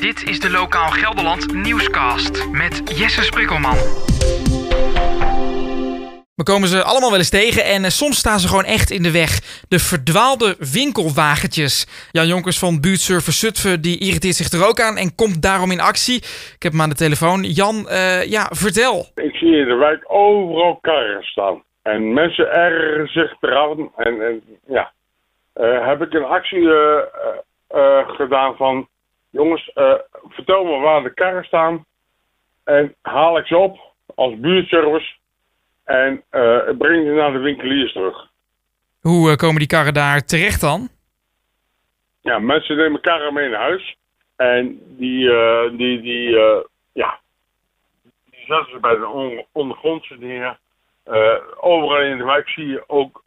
Dit is de Lokaal Gelderland Nieuwscast met Jesse Sprikkelman. We komen ze allemaal wel eens tegen en eh, soms staan ze gewoon echt in de weg. De verdwaalde winkelwagentjes. Jan Jonkers van buurtservice Zutphen die irriteert zich er ook aan en komt daarom in actie. Ik heb hem aan de telefoon. Jan, eh, ja, vertel. Ik zie in de wijk overal karren staan. En mensen ergeren zich eraan. En, en ja, eh, heb ik een actie eh, eh, eh, gedaan van... Jongens, eh, vertel me waar de karren staan. En haal ik ze op als buurtservice. En eh, breng ze naar de winkeliers terug. Hoe eh, komen die karren daar terecht dan? Ja, mensen nemen karren mee naar huis. En die, eh, die, die, ja, die zetten ze bij de on- ondergrondse neer. Overal in de wijk zie je ook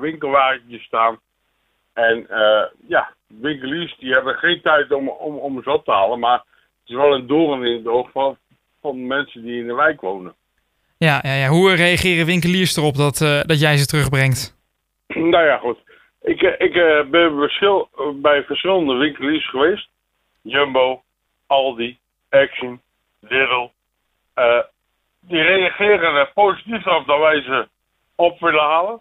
winkelwagentjes staan. En eh, ja, winkeliers die hebben geen tijd om, om, om ze op te halen. Maar het is wel een doorn in het oog van, van mensen die in de wijk wonen. Ja, ja, ja. hoe reageren winkeliers erop dat, eh, dat jij ze terugbrengt? nou ja, goed. Ik, eh, ik eh, ben verschil, bij verschillende winkeliers geweest. Jumbo, Aldi, Action, Lidl. Die reageren er positief op dat wij ze op willen halen.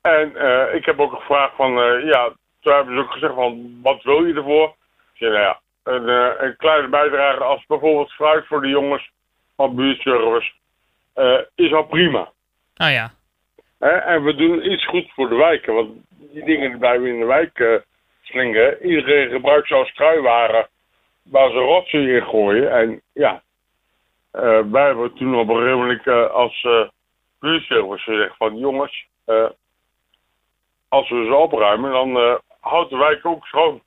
En ik heb ook gevraagd van, ja, toen hebben ze ook gezegd van, wat wil je ervoor? Ik zei, nou ja, een, eh, een kleine bijdrage als bijvoorbeeld fruit voor de jongens van buurtservice eh, is al prima. Ah ja. En we doen iets goed voor de wijken. Want die dingen die blijven in de wijk eh slingeren. Iedereen gebruikt ze als kruiwaren waar ze rotzooi in gooien. En ja, wij hebben toen op een gegeven moment als uh, buurtservice gezegd van jongens, als we ze opruimen, dan houdt de wijk ook schoon.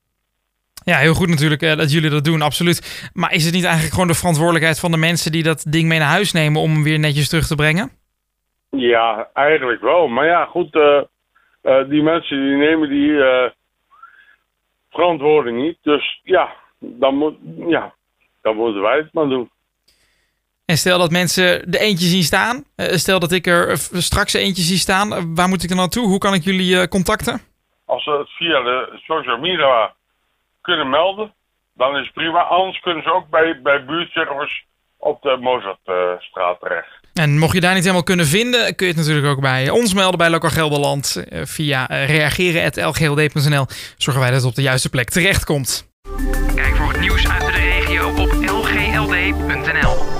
Ja, heel goed natuurlijk eh, dat jullie dat doen, absoluut. Maar is het niet eigenlijk gewoon de verantwoordelijkheid van de mensen die dat ding mee naar huis nemen om hem weer netjes terug te brengen? Ja, eigenlijk wel. Maar ja, goed, eh, eh, die mensen die nemen die verantwoording niet. Dus ja, dan, moet, ja, dan moeten wij het maar doen. En stel dat mensen de eentje zien staan. stel dat ik er straks eentje zie staan. waar moet ik dan naartoe? Hoe kan ik jullie contacten? Als ze het via de social media kunnen melden, dan is het prima. Anders kunnen ze ook bij, bij buurtservice op de Mozartstraat terecht. En mocht je daar niet helemaal kunnen vinden, kun je het natuurlijk ook bij ons melden bij Lokaal Gelderland. eh, via eh, reageren.lgld.nl zorgen wij dat het op de juiste plek terechtkomt. Kijk voor het nieuws uit de regio op lgld.nl.